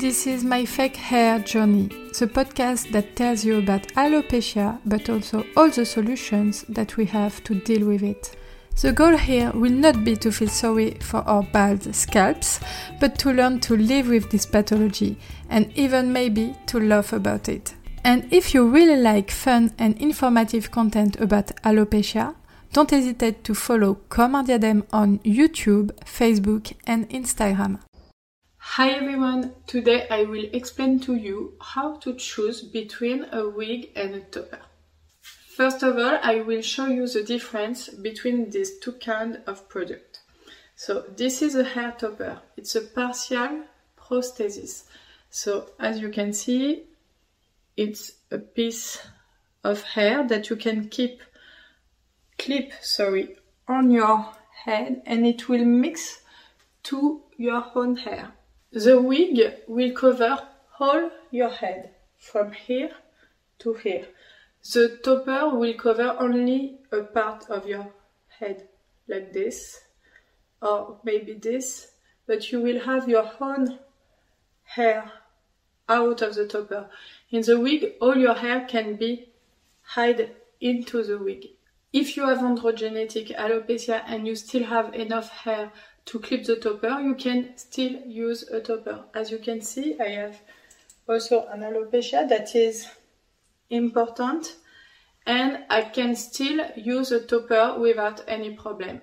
This is my fake hair journey, the podcast that tells you about alopecia but also all the solutions that we have to deal with it. The goal here will not be to feel sorry for our bald scalps, but to learn to live with this pathology and even maybe to laugh about it. And if you really like fun and informative content about alopecia, don't hesitate to follow Comme un diadème on YouTube, Facebook, and Instagram. Hi everyone! Today I will explain to you how to choose between a wig and a topper. First of all, I will show you the difference between these two kinds of product. So this is a hair topper. It's a partial prosthesis. So as you can see, it's a piece of hair that you can keep clip sorry on your head and it will mix to your own hair. The wig will cover all your head from here to here. The topper will cover only a part of your head like this or maybe this but you will have your own hair out of the topper. In the wig all your hair can be hide into the wig. If you have androgenetic alopecia and you still have enough hair to clip the topper, you can still use a topper. As you can see, I have also an alopecia that is important and I can still use a topper without any problem.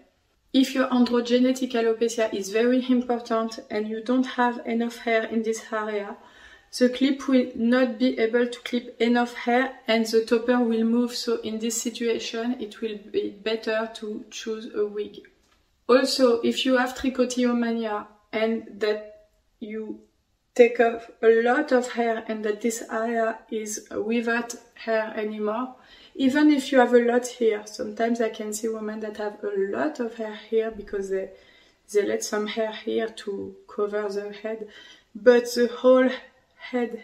If your androgenetic alopecia is very important and you don't have enough hair in this area, the clip will not be able to clip enough hair and the topper will move so in this situation it will be better to choose a wig. Also if you have trichotillomania and that you take off a lot of hair and that this area is without hair anymore, even if you have a lot here, sometimes I can see women that have a lot of hair here because they, they let some hair here to cover the head, but the whole head,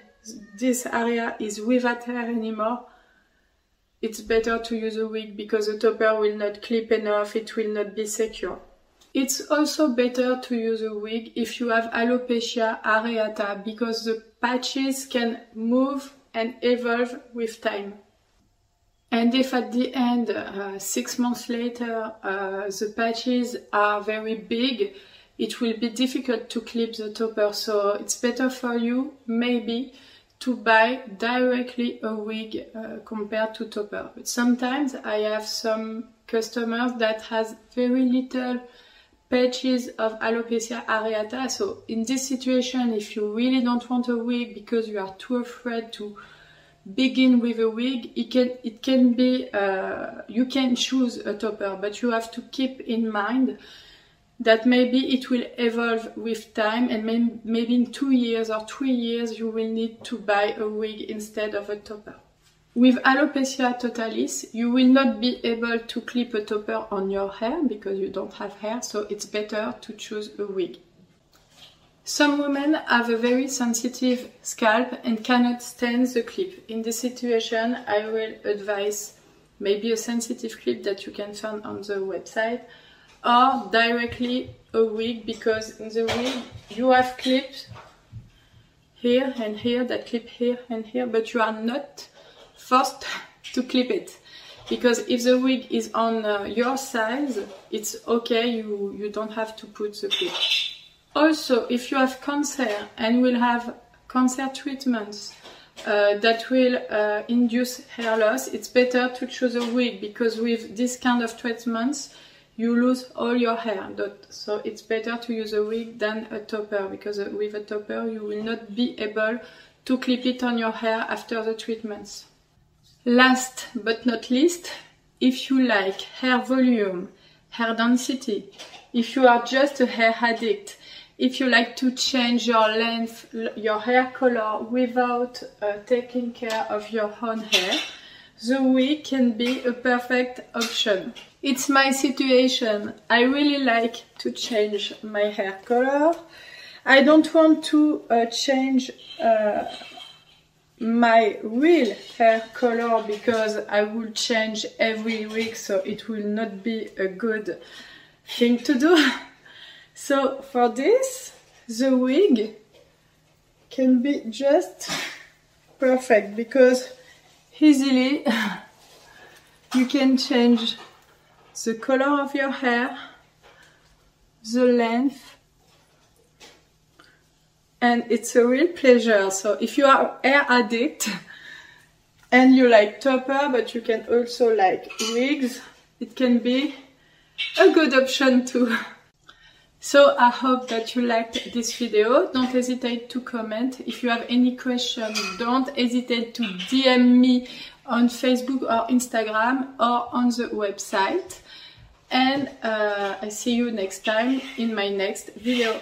this area is without hair anymore, it's better to use a wig because the topper will not clip enough, it will not be secure. It's also better to use a wig if you have alopecia areata because the patches can move and evolve with time. And if at the end, uh, six months later, uh, the patches are very big, it will be difficult to clip the topper. So it's better for you maybe to buy directly a wig uh, compared to topper. But sometimes I have some customers that has very little patches of alopecia areata. So in this situation, if you really don't want a wig because you are too afraid to begin with a wig, it can it can be uh, you can choose a topper, but you have to keep in mind that maybe it will evolve with time and may, maybe in two years or three years you will need to buy a wig instead of a topper. With alopecia totalis, you will not be able to clip a topper on your hair because you don't have hair, so it's better to choose a wig. Some women have a very sensitive scalp and cannot stand the clip. In this situation, I will advise maybe a sensitive clip that you can find on the website or directly a wig because in the wig you have clips here and here that clip here and here but you are not forced to clip it because if the wig is on uh, your size it's okay you you don't have to put the clip also if you have cancer and will have cancer treatments uh, that will uh, induce hair loss it's better to choose a wig because with this kind of treatments you lose all your hair. So it's better to use a wig than a topper because uh, with a topper you will not be able to clip it on your hair after the treatments. Last but not least, if you like hair volume, hair density, if you are just a hair addict, if you like to change your length, your hair color without uh, taking care of your own hair, the wig can be a perfect option. It's my situation. I really like to change my hair color. I don't want to uh, change uh, my real hair color because I will change every week so it will not be a good thing to do. so for this, the wig can be just perfect because easily you can change the color of your hair, the length, and it's a real pleasure. So if you are hair addict and you like topper, but you can also like wigs, it can be a good option too. So I hope that you liked this video. Don't hesitate to comment. If you have any questions, don't hesitate to DM me on Facebook or Instagram or on the website. And uh, I see you next time in my next video.